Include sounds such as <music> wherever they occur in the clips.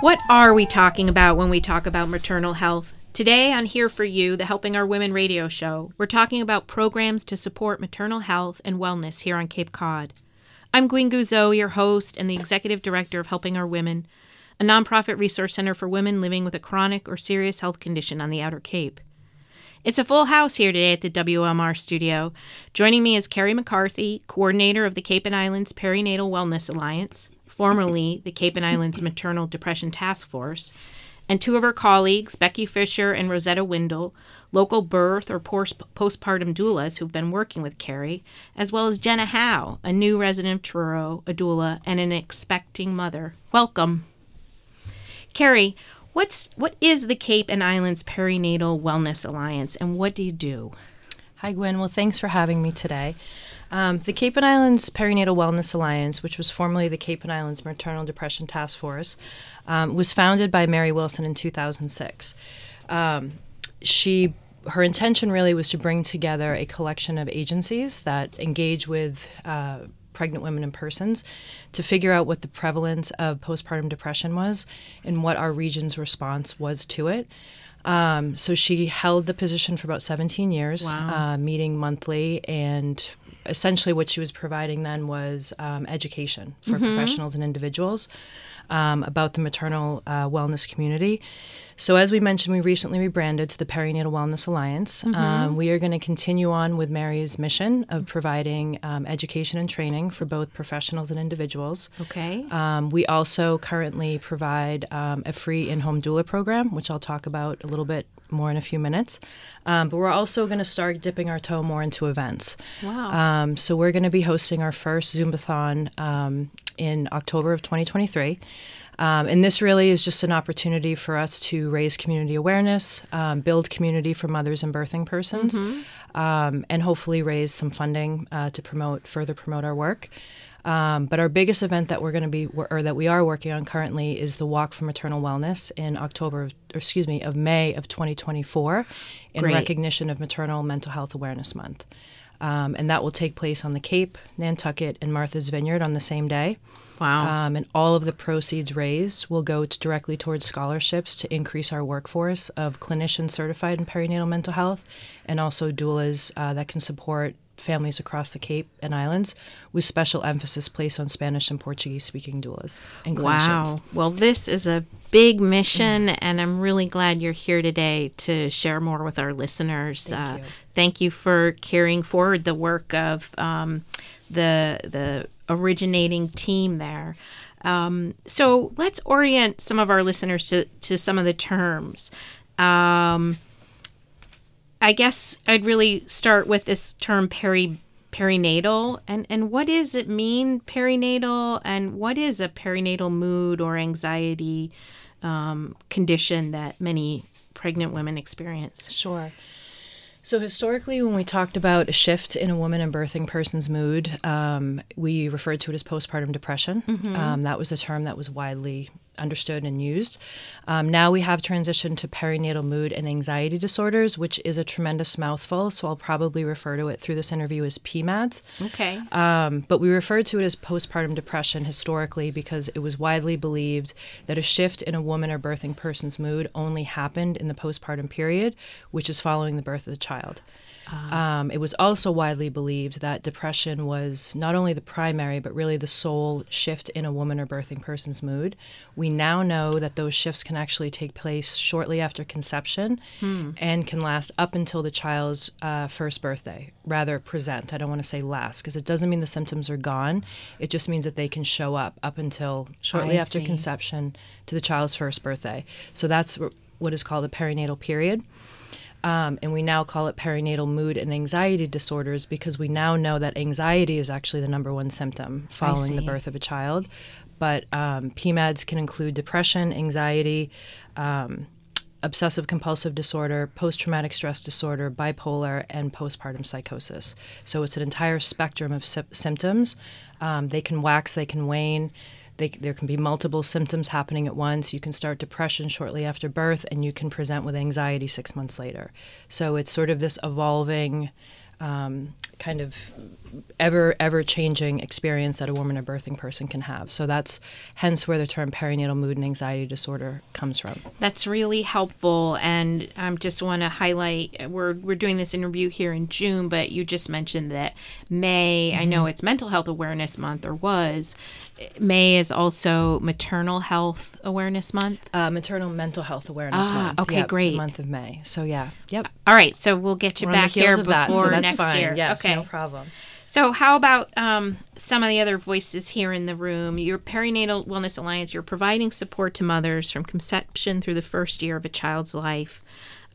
What are we talking about when we talk about maternal health? Today on Here for You, the Helping Our Women radio show, we're talking about programs to support maternal health and wellness here on Cape Cod. I'm Gwen Guzzo, your host and the executive director of Helping Our Women, a nonprofit resource center for women living with a chronic or serious health condition on the Outer Cape. It's a full house here today at the WOMR studio. Joining me is Kerry McCarthy, coordinator of the Cape and Islands Perinatal Wellness Alliance, formerly the Cape and Islands <laughs> Maternal Depression Task Force, and two of her colleagues, Becky Fisher and Rosetta Windle, local birth or postpartum doulas who've been working with Kerry, as well as Jenna Howe, a new resident of Truro, a doula, and an expecting mother. Welcome. Carrie, what's what is the Cape and Islands Perinatal Wellness Alliance and what do you do? Hi, Gwen. Well, thanks for having me today. Um, the Cape and Islands Perinatal Wellness Alliance, which was formerly the Cape and Islands Maternal Depression Task Force, um, was founded by Mary Wilson in 2006. Um, she her intention really was to bring together a collection of agencies that engage with uh, pregnant women and persons to figure out what the prevalence of postpartum depression was and what our region's response was to it. Um, so she held the position for about 17 years, Wow. uh, meeting monthly, and essentially what she was providing then was um, education for professionals and individuals um, about the maternal uh, wellness community. So, as we mentioned, we recently rebranded to the Perinatal Wellness Alliance. Um, we are going to continue on with Mary's mission of providing um, education and training for both professionals and individuals. Okay. Um, we also currently provide um, a free in home doula program, which I'll talk about a little bit more in a few minutes. Um, but we're also going to start dipping our toe more into events. Wow. Um, so we're going to be hosting our first Zumbathon um, in October of 2023. Um, and this really is just an opportunity for us to raise community awareness, um, build community for mothers and birthing persons, um, and hopefully raise some funding uh, to promote further promote our work. Um, but our biggest event that we're going to be, or that we are working on currently, is the Walk for Maternal Wellness in October, of, or excuse me, of May of 2024, in Great. recognition of Maternal Mental Health Awareness Month. Um, and that will take place on the Cape, Nantucket, and Martha's Vineyard on the same day. Wow. Um, and all of the proceeds raised will go t- directly towards scholarships to increase our workforce of clinicians certified in perinatal mental health and also doulas uh, that can support families across the Cape and Islands with special emphasis placed on Spanish and Portuguese speaking doulas and clinicians. Wow. Well, this is a big mission, and I'm really glad you're here today to share more with our listeners. Thank uh, you. Thank you for carrying forward the work of um, the the originating team there. Um, so let's orient some of our listeners to, to some of the terms. Um, I guess I'd really start with this term peri perinatal and and what does it mean perinatal and what is a perinatal mood or anxiety um, condition that many pregnant women experience Sure. So historically, when we talked about a shift in a woman and birthing person's mood, um, we referred to it as postpartum depression. Um, that was a term that was widely understood and used. Um, now we have transitioned to perinatal mood and anxiety disorders, which is a tremendous mouthful. So I'll probably refer to it through this interview as PMADS. okay Um, but we referred to it as postpartum depression historically because it was widely believed that a shift in a woman or birthing person's mood only happened in the postpartum period, which is following the birth of the child. Um, it was also widely believed that depression was not only the primary, but really the sole shift in a woman or birthing person's mood. We now know that those shifts can actually take place shortly after conception and can last up until the child's uh, first birthday, rather present. I don't want to say last, because it doesn't mean the symptoms are gone. It just means that they can show up up until shortly I after see. conception to the child's first birthday. So that's what is called the perinatal period. Um, and we now call it perinatal mood and anxiety disorders because we now know that anxiety is actually the number one symptom following the birth of a child. But um, PMADs can include depression, anxiety, um, obsessive compulsive disorder, post traumatic stress disorder, bipolar, and postpartum psychosis. So it's an entire spectrum of sy- symptoms. Um, they can wax, they can wane. They, there can be multiple symptoms happening at once. You can start depression shortly after birth, and you can present with anxiety six months later. So it's sort of this evolving um, kind of ever ever changing experience that a woman or birthing person can have. So that's hence where the term perinatal mood and anxiety disorder comes from. That's really helpful, and I just want to highlight we're we're doing this interview here in June, but you just mentioned that May. Mm-hmm. I know it's Mental Health Awareness Month or was. May is also Maternal Health Awareness Month. Uh, maternal Mental Health Awareness ah, Month. Okay, yep, great. month of May. So yeah, yep. All right, so we'll get you we're back here before that, so that's next fine. year. Yes, okay, no problem. So, how about um, some of the other voices here in the room? Your Perinatal Wellness Alliance, you're providing support to mothers from conception through the first year of a child's life.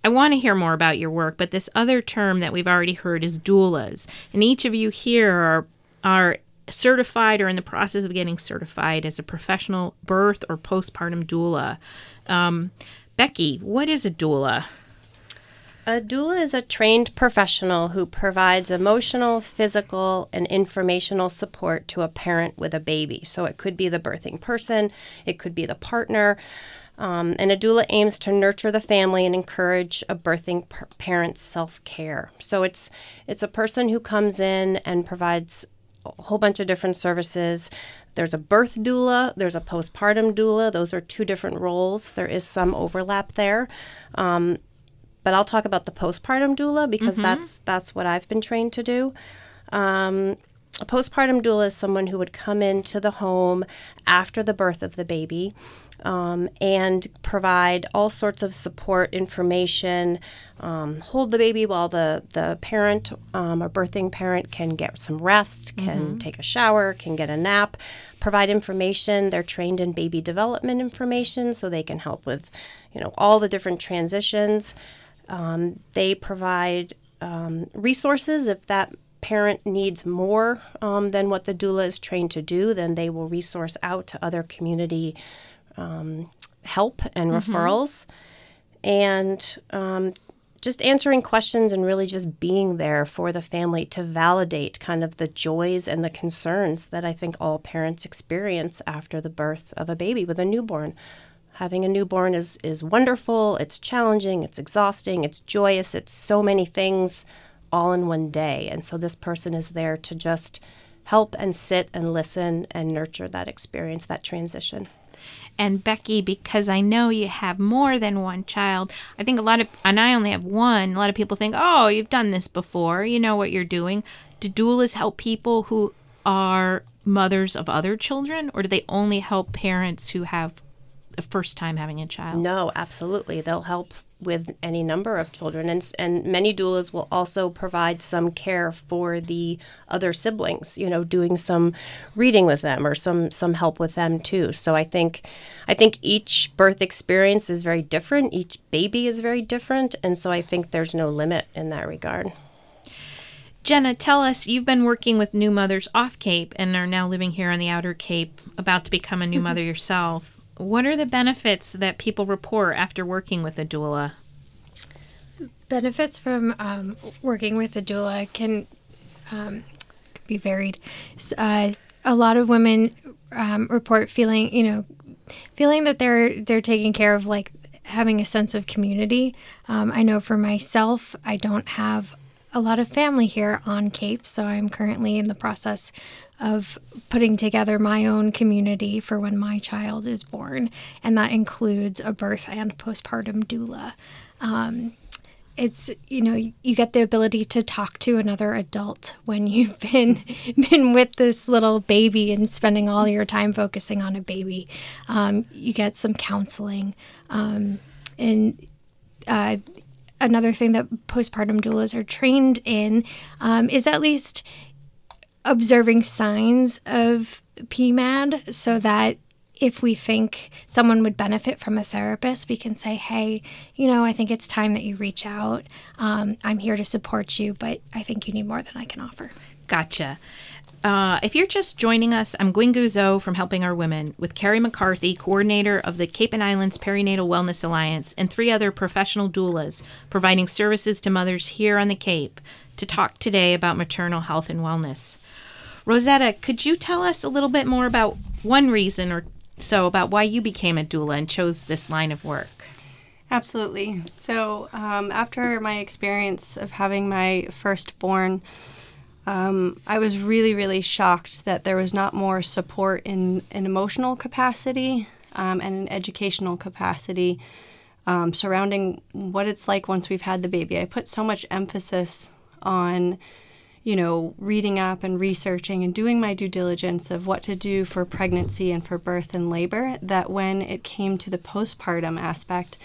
I want to hear more about your work, but this other term that we've already heard is doulas. And each of you here are, are certified or in the process of getting certified as a professional birth or postpartum doula. Um, Becky, what is a doula? A doula is a trained professional who provides emotional, physical, and informational support to a parent with a baby. So it could be the birthing person, it could be the partner. Um, and a doula aims to nurture the family and encourage a birthing parent's self care. So it's it's a person who comes in and provides a whole bunch of different services. There's a birth doula, there's a postpartum doula. Those are two different roles. There is some overlap there. Um, but I'll talk about the postpartum doula because mm-hmm. that's that's what I've been trained to do. Um, a postpartum doula is someone who would come into the home after the birth of the baby um, and provide all sorts of support information, um, hold the baby while the, the parent um, or birthing parent can get some rest, can mm-hmm. take a shower, can get a nap, provide information. They're trained in baby development information so they can help with, you know, all the different transitions. Um, they provide um, resources if that parent needs more um, than what the doula is trained to do, then they will resource out to other community um, help and mm-hmm. referrals. And um, just answering questions and really just being there for the family to validate kind of the joys and the concerns that I think all parents experience after the birth of a baby with a newborn having a newborn is is wonderful it's challenging it's exhausting it's joyous it's so many things all in one day and so this person is there to just help and sit and listen and nurture that experience that transition and Becky, because I know you have more than one child, I think a lot of, and I only have one, a lot of people think, oh, you've done this before, you know what you're doing. Do doulas help people who are mothers of other children, or do they only help parents who have the first time having a child? No, absolutely. They'll help with any number of children and and many doulas will also provide some care for the other siblings you know doing some reading with them or some some help with them too so i think i think each birth experience is very different each baby is very different and so i think there's no limit in that regard Jenna, tell us, you've been working with new mothers off Cape and are now living here on the Outer Cape, about to become a new mm-hmm. mother yourself. What are the benefits that people report after working with a doula? Benefits from um, working with a doula can um, be varied. Uh, a lot of women um, report feeling, you know, feeling that they're they're taking care of, like having a sense of community. Um, I know for myself, I don't have a lot of family here on Cape, so I'm currently in the process of putting together my own community for when my child is born, and that includes a birth and postpartum doula. Um, it's you know you get the ability to talk to another adult when you've been <laughs> been with this little baby and spending all your time focusing on a baby. Um, you get some counseling, um, and uh, another thing that postpartum doulas are trained in um, is at least observing signs of PMAD so that if we think someone would benefit from a therapist, we can say, hey, you know, I think it's time that you reach out. Um, I'm here to support you, but I think you need more than I can offer. Gotcha. Uh, if you're just joining us, I'm Gwen Guzzo from Helping Our Women with Kerry McCarthy, coordinator of the Cape and Islands Perinatal Wellness Alliance, and three other professional doulas providing services to mothers here on the Cape to talk today about maternal health and wellness. Rosetta, could you tell us a little bit more about one reason or so about why you became a doula and chose this line of work? Absolutely. So, um, after my experience of having my firstborn, um, I was really, really shocked that there was not more support in an emotional capacity um, and an educational capacity um, surrounding what it's like once we've had the baby. I put so much emphasis on, you know, reading up and researching and doing my due diligence of what to do for pregnancy and for birth and labor that when it came to the postpartum aspect,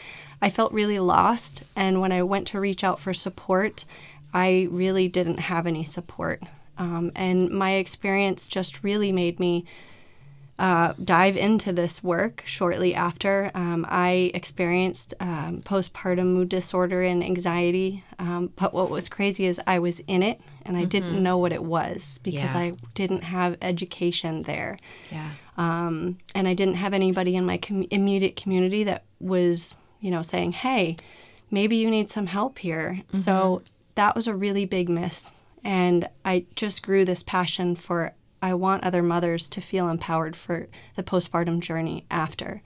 I felt really lost. And when I went to reach out for support, I really didn't have any support. Um, and my experience just really made me uh, dive into this work shortly after. Um, I experienced um, postpartum mood disorder and anxiety. Um, but what was crazy is I was in it and I mm-hmm. didn't know what it was because yeah. I didn't have education there. Yeah. Um, and I didn't have anybody in my com- immediate community that was, you know, saying, hey, maybe you need some help here. Mm-hmm. So that was a really big miss. And I just grew this passion for I want other mothers to feel empowered for the postpartum journey after.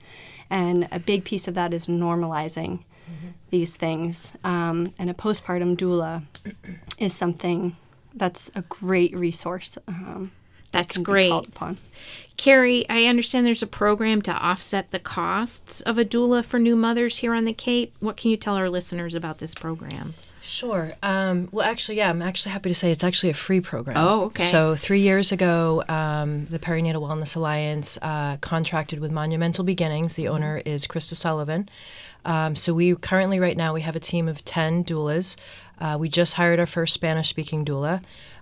And a big piece of that is normalizing mm-hmm. these things. Um, and a postpartum doula is something that's a great resource. Um, that's that great. Kerry, I understand there's a program to offset the costs of a doula for new mothers here on the Cape. What can you tell our listeners about this program? Sure. Um, well, actually, yeah, I'm actually happy to say it's actually a free program. Oh, okay. So, three years ago, um, the Perinatal Wellness Alliance uh, contracted with Monumental Beginnings. The owner is Krista Sullivan. Um, so, we currently, right now, we have a team of 10 doulas. Uh, we just hired our first Spanish speaking doula.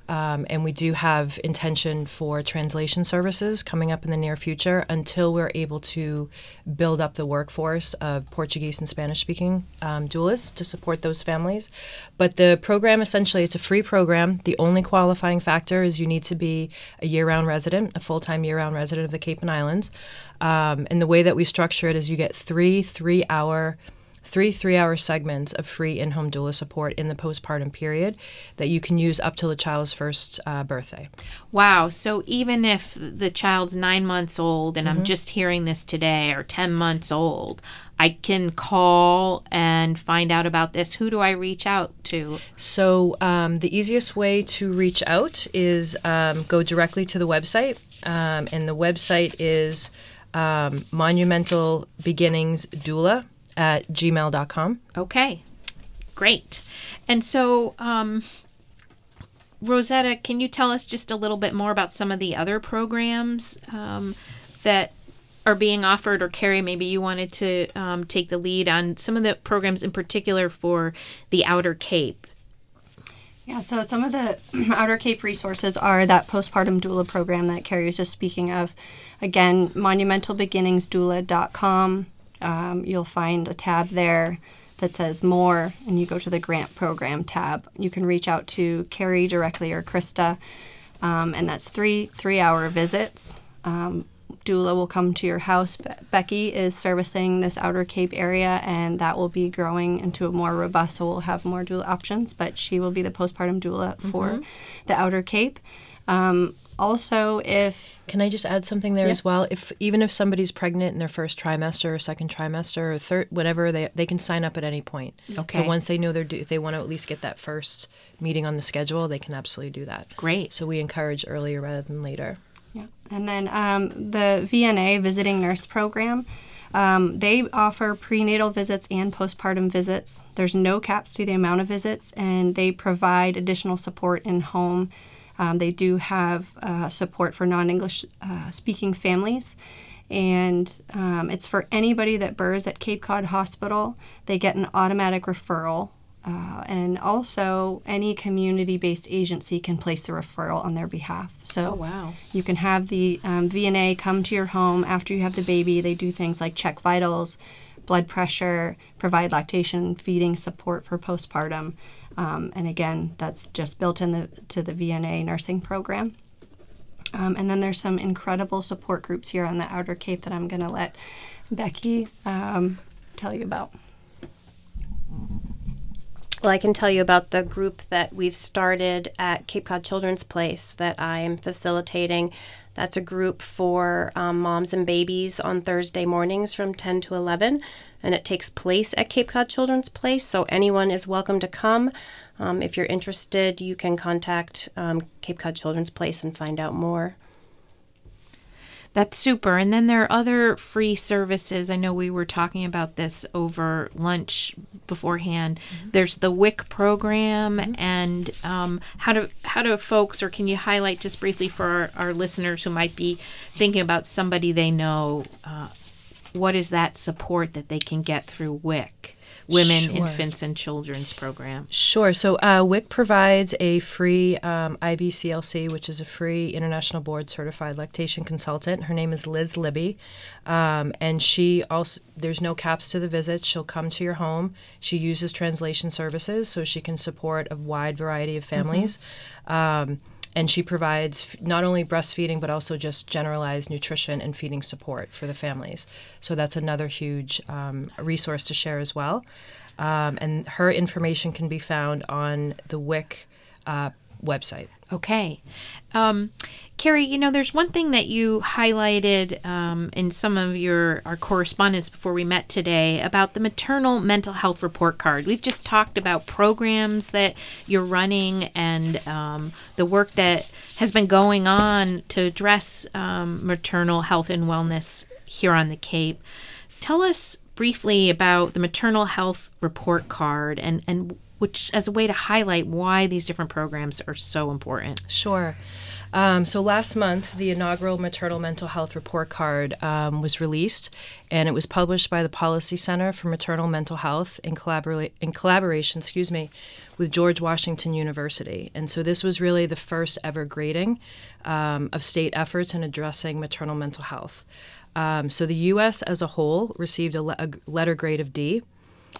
Um, and we do have intention for translation services coming up in the near future until we're able to build up the workforce of Portuguese and Spanish speaking um, doulas to support those families. But the program essentially it's a free program. The only qualifying factor is you need to be a year-round resident, a full-time year-round resident of the Cape and Islands. Um, and the way that we structure it is you get three three-hour three three hour segments of free in home doula support in the postpartum period that you can use up till the child's first uh, birthday. Wow. So even if the child's nine months old and mm-hmm. I'm just hearing this today or 10 months old, I can call and find out about this. Who do I reach out to? So, um, the easiest way to reach out is um, go directly to the website, um, and the website is um, Monumental Beginnings Doula at gmail.com. Okay, great. And so, um, Rosetta, can you tell us just a little bit more about some of the other programs um, that are being offered? Or, Kerry, maybe you wanted to um, take the lead on some of the programs in particular for the Outer Cape. Yeah, so some of the <clears throat> Outer Cape resources are that postpartum doula program that Kerry was just speaking of. Again, monumentalbeginningsdoula.com um, you'll find a tab there that says more, and you go to the grant program tab. You can reach out to Kerry directly or Krista, um, and that's three three hour visits. Um, doula will come to your house. Be- Becky is servicing this Outer Cape area, and that will be growing into a more robust. So we'll have more doula options, but she will be the postpartum doula for mm-hmm. the Outer Cape. Um, also, if can I just add something there yeah. as well? If even if somebody's pregnant in their first trimester or second trimester or third, whatever, they they can sign up at any point. Okay. So once they know they're due, they want to at least get that first meeting on the schedule, they can absolutely do that. Great. So we encourage earlier rather than later. Yeah, and then um, the VNA Visiting Nurse Program. Um, they offer prenatal visits and postpartum visits. There's no caps to the amount of visits, and they provide additional support in home um, they do have uh, support for non English uh, speaking families. And um, it's for anybody that births at Cape Cod Hospital. They get an automatic referral. Uh, and also, any community based agency can place the referral on their behalf. So, oh, wow. you can have the um, VNA come to your home after you have the baby. They do things like check vitals, blood pressure, provide lactation feeding support for postpartum. Um, and again, that's just built in the, to the VNA nursing program. Um, and then there's some incredible support groups here on the Outer Cape that I'm going to let Becky um, tell you about. Well, I can tell you about the group that we've started at Cape Cod Children's Place that I'm facilitating. That's a group for um, moms and babies on Thursday mornings from 10 to 11, and it takes place at Cape Cod Children's Place, so anyone is welcome to come. Um, if you're interested, you can contact um, Cape Cod Children's Place and find out more. That's super. And then there are other free services. I know we were talking about this over lunch beforehand. Mm-hmm. There's the WIC program, mm-hmm. and um, how do how do folks, or can you highlight just briefly for our, our listeners who might be thinking about somebody they know, uh, what is that support that they can get through WIC? Women, sure. Infants, and Children's program? Sure. So uh, WIC provides a free um, IBCLC, which is a free international board certified lactation consultant. Her name is Liz Libby, um, and she also there's no caps to the visits. She'll come to your home. She uses translation services, so she can support a wide variety of families. Mm-hmm. Um, and she provides not only breastfeeding but also just generalized nutrition and feeding support for the families. So that's another huge um, resource to share as well. Um, and her information can be found on the WIC uh, website. Okay. Um, Kerry, you know, there's one thing that you highlighted um, in some of your our correspondence before we met today about the maternal mental health report card. We've just talked about programs that you're running and um, the work that has been going on to address um, maternal health and wellness here on the Cape. Tell us briefly about the maternal health report card and, and which as a way to highlight why these different programs are so important. Sure. Um, so last month, the inaugural maternal mental health report card um, was released, and it was published by the Policy Center for Maternal Mental Health in, collabora- in collaboration, excuse me, with George Washington University. And so this was really the first ever grading um, of state efforts in addressing maternal mental health. Um, so the U.S. as a whole received a, le- a letter grade of D.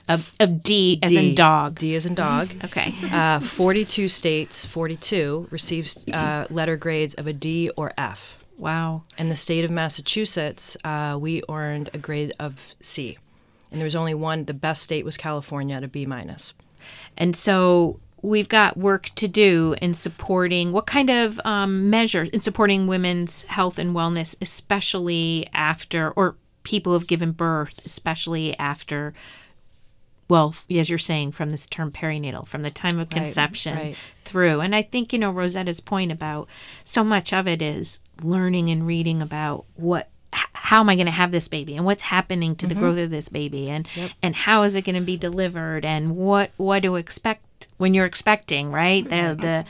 Of, of D, as in dog. D as in dog. <laughs> okay. Uh, 42 states, 42, received uh, letter grades of a D or F. Wow. In the state of Massachusetts, uh, we earned a grade of C. And there was only one, the best state was California at a B minus. And so we've got work to do in supporting what kind of um, measures in supporting women's health and wellness, especially after, or people who have given birth, especially after well, as you're saying, from this term perinatal, from the time of conception right, right. through. And I think, you know, Rosetta's point about so much of it is learning and reading about what how am I going to have this baby and what's happening to mm-hmm. the growth of this baby and yep. and how is it going to be delivered and what what to expect when you're expecting, right? The the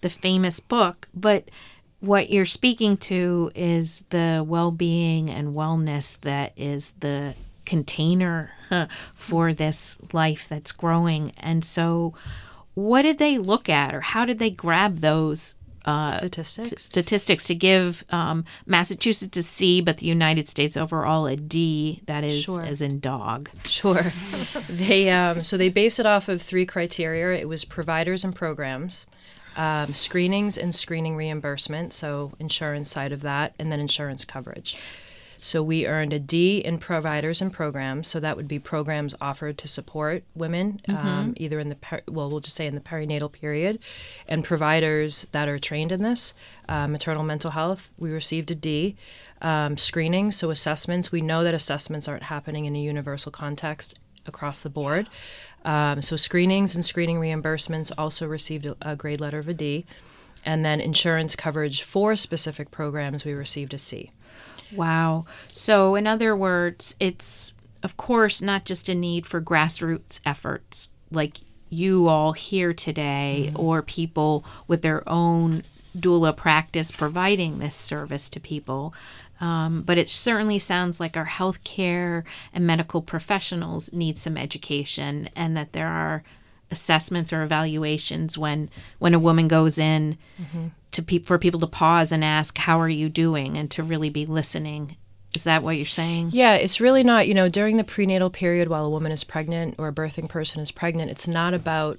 the famous book, but what you're speaking to is the well-being and wellness that is the container for this life that's growing. And so, what did they look at, or how did they grab those uh, statistics. T- statistics to give um, Massachusetts a C, but the United States overall a D. That is sure. as in dog. Sure. <laughs> they um, so they base it off of three criteria. It was providers and programs. Um, screenings and screening reimbursement, so insurance side of that, and then insurance coverage. So we earned a D in providers and programs. So that would be programs offered to support women, mm-hmm. um, either in the per- well, we'll just say in the perinatal period, and providers that are trained in this, uh, maternal mental health. We received a D. Um, screening, so assessments. We know that assessments aren't happening in a universal context across the board. Um, so screenings and screening reimbursements also received a, a grade letter of a D. And then insurance coverage for specific programs, we received a C. Wow. So, in other words, it's, of course, not just a need for grassroots efforts like you all here today mm-hmm. or people with their own doula practice providing this service to people. Um, but it certainly sounds like our healthcare and medical professionals need some education and that there are assessments or evaluations when when a woman goes in mm-hmm to pe- for people to pause and ask how are you doing and to really be listening is that what you're saying yeah it's really not you know during the prenatal period while a woman is pregnant or a birthing person is pregnant it's not about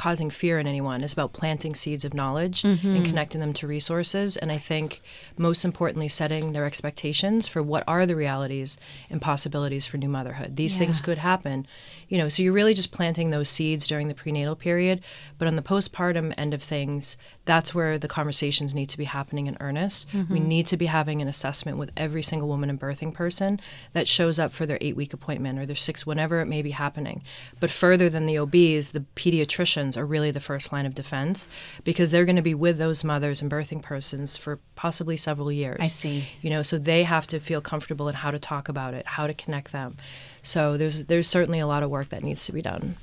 causing fear in anyone. It's about planting seeds of knowledge mm-hmm. and connecting them to resources. And I think most importantly, setting their expectations for what are the realities and possibilities for new motherhood. These yeah. things could happen, you know. So you're really just planting those seeds during the prenatal period. But on the postpartum end of things, that's where the conversations need to be happening in earnest. We mm-hmm. need to be having an assessment with every single woman and birthing person that shows up for their eight week appointment or their six, whenever it may be happening. But further than the OBs, the pediatricians are really the first line of defense because they're going to be with those mothers and birthing persons for possibly several years. I see. You know, so they have to feel comfortable in how to talk about it, how to connect them. So there's there's certainly a lot of work that needs to be done.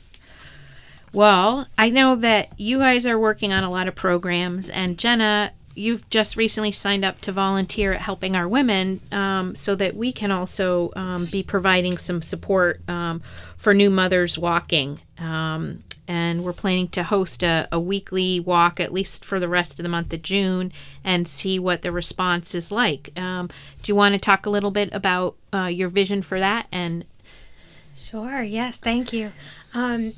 Well, I know that you guys are working on a lot of programs, and Jenna, you've just recently signed up to volunteer at Helping Our Women um, so that we can also um, be providing some support um, for new mothers walking. Um, and we're planning to host a, a weekly walk, at least for the rest of the month of June, and see what the response is like. Um, do you want to talk a little bit about uh, your vision for that and Sure. Yes. Thank you. Um,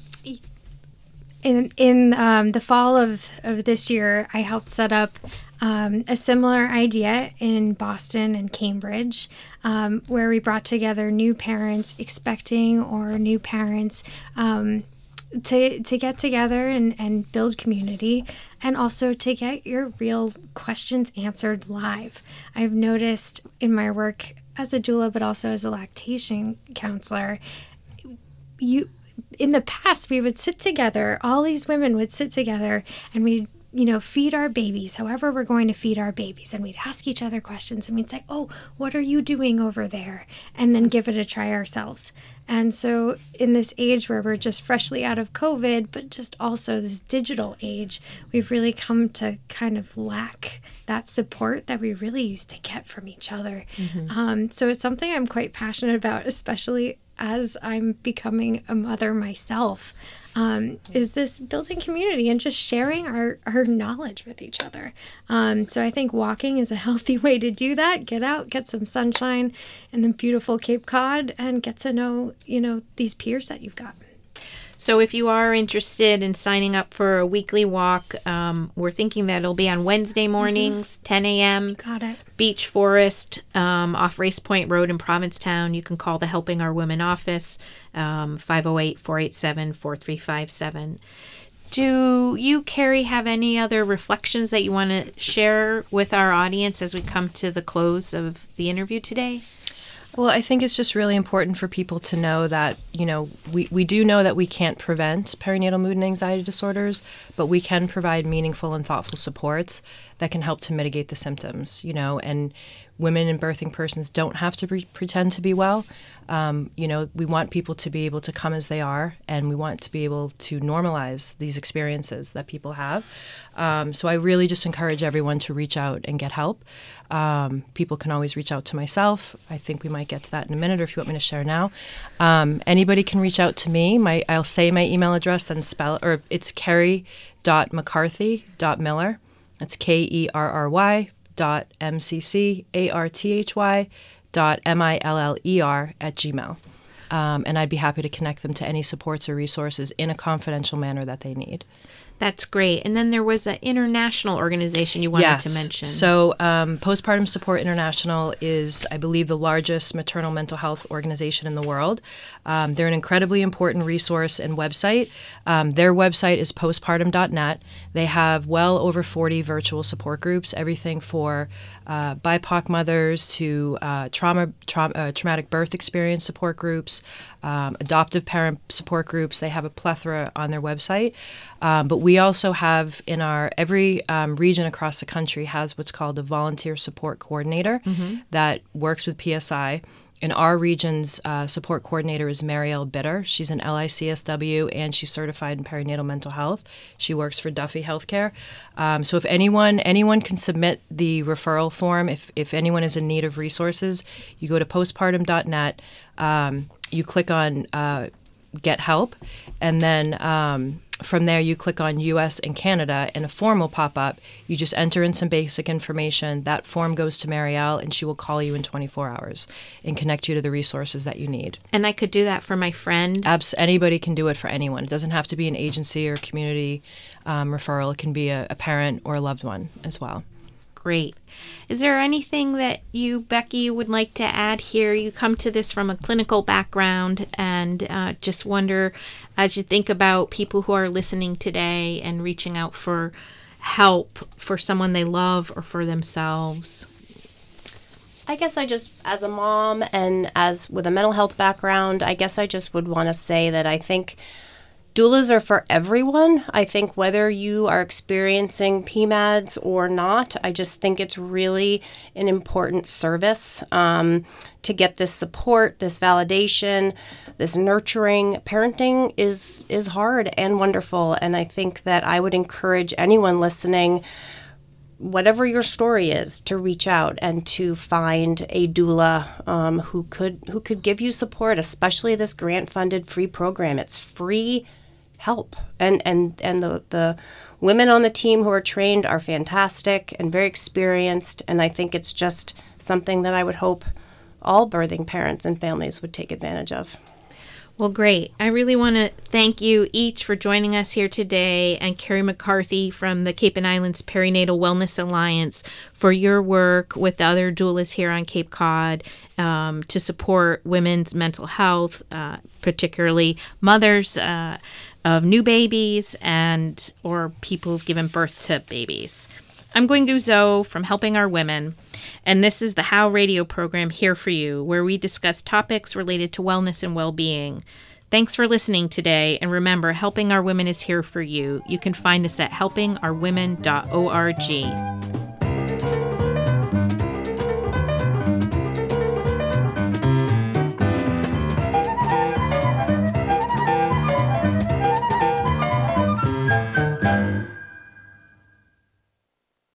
in in um, the fall of, of this year, I helped set up um, a similar idea in Boston and Cambridge, um, where we brought together new parents expecting or new parents um, to to get together and, and build community and also to get your real questions answered live. I've noticed in my work as a doula but also as a lactation counselor you in the past we would sit together all these women would sit together and we'd you know feed our babies however we're going to feed our babies. And we'd ask each other questions and we'd say oh what are you doing over there? and then give it a try ourselves. And so in this age where we're just freshly out of covid but just also this digital age we've really come to kind of lack that support that we really used to get from each other. Um, so it's something i'm quite passionate about especially as I'm becoming a mother myself, um, is this building community and just sharing our, our knowledge with each other. Um, so I think walking is a healthy <laughs> way to do that. Get out, get some sunshine in the beautiful Cape Cod, and get to know, you know, these peers that you've got. So, if you are interested in signing up for a weekly walk, um, we're thinking that it'll be on Wednesday mornings, 10 a.m. Got it. Beech Forest um, off Race Point Road in Provincetown. You can call the Helping Our Women office, um, 508 487 4357. Do you, Kerry, have any other reflections that you want to share with our audience as we come to the close of the interview today? Well, I think it's just really important for people to know that, you know, we, we do know that we can't prevent perinatal mood and anxiety disorders, but we can provide meaningful and thoughtful supports that can help to mitigate the symptoms, you know, and women and birthing persons don't have to pre- pretend to be well. Um, you know, we want people to be able to come as they are, and we want to be able to normalize these experiences that people have. Um, so I really just encourage everyone to reach out and get help. Um, people can always reach out to myself. I think we might get to that in a minute, or if you want me to share now. Um, anybody can reach out to me. My I'll say my email address, then spell or it's carrie.mccarthy.miller. That's K E R R Y dot M C C A R T H Y dot M I L L E R at Gmail. Um, and I'd be happy to connect them to any supports or resources in a confidential manner that they need. That's great. And then there was an international organization you wanted to mention. So, um, Postpartum Support International is, I believe, the largest maternal mental health organization in the world. Um, they're an incredibly important resource and website. Um, their website is postpartum.net. They have well over 40 virtual support groups, everything for uh, BIPOC mothers to uh, trauma, tra- uh, traumatic birth experience support groups, um, adoptive parent support groups. They have a plethora on their website. Um, but we also have in our every um, region across the country has what's called a volunteer support coordinator that works with PSI. In our region's uh, support coordinator is Marielle Bitter. She's an LICSW and she's certified in perinatal mental health. She works for Duffy Healthcare. Um, so if anyone anyone can submit the referral form, if if anyone is in need of resources, you go to postpartum.net. Um, you click on uh, get help, and then um, from there you click on U.S. and Canada, and a form will pop up. You just enter in some basic information. That form goes to Marielle, and she will call you in 24 hours and connect you to the resources that you need. and I could do that for my friend. Abs- anybody can do it for anyone. It doesn't have to be an agency or community um, referral. It can be a, a parent or a loved one as well. Great. Is there anything that you, Becky, would like to add here? You come to this from a clinical background and uh, just wonder, as you think about people who are listening today and reaching out for help for someone they love or for themselves? I guess I just, as a mom and as with a mental health background, I guess I just would want to say that I think doulas are for everyone. I think whether you are experiencing PMADS or not, I just think it's really an important service um, to get this support, this validation, this nurturing. Parenting is is hard and wonderful, and I think that I would encourage anyone listening whatever your story is, to reach out and to find a doula um, who could who could give you support, especially this grant funded free program. It's free help, and and and the the women on the team who are trained are fantastic and very experienced, and I think it's just something that I would hope all birthing parents and families would take advantage of. Well, great. I really want to thank you each for joining us here today, and Kerry McCarthy from the Cape and Islands Perinatal Wellness Alliance for your work with other doulas here on Cape Cod um, to support women's mental health, uh, particularly mothers. Uh, of new babies and or people who've given birth to babies. I'm Gwen Guzzo from Helping Our Women, and this is the How Radio program here for you, where we discuss topics related to wellness and well being. Thanks for listening today, and remember, Helping Our Women is here for you. You can find us at helpingourwomen.org.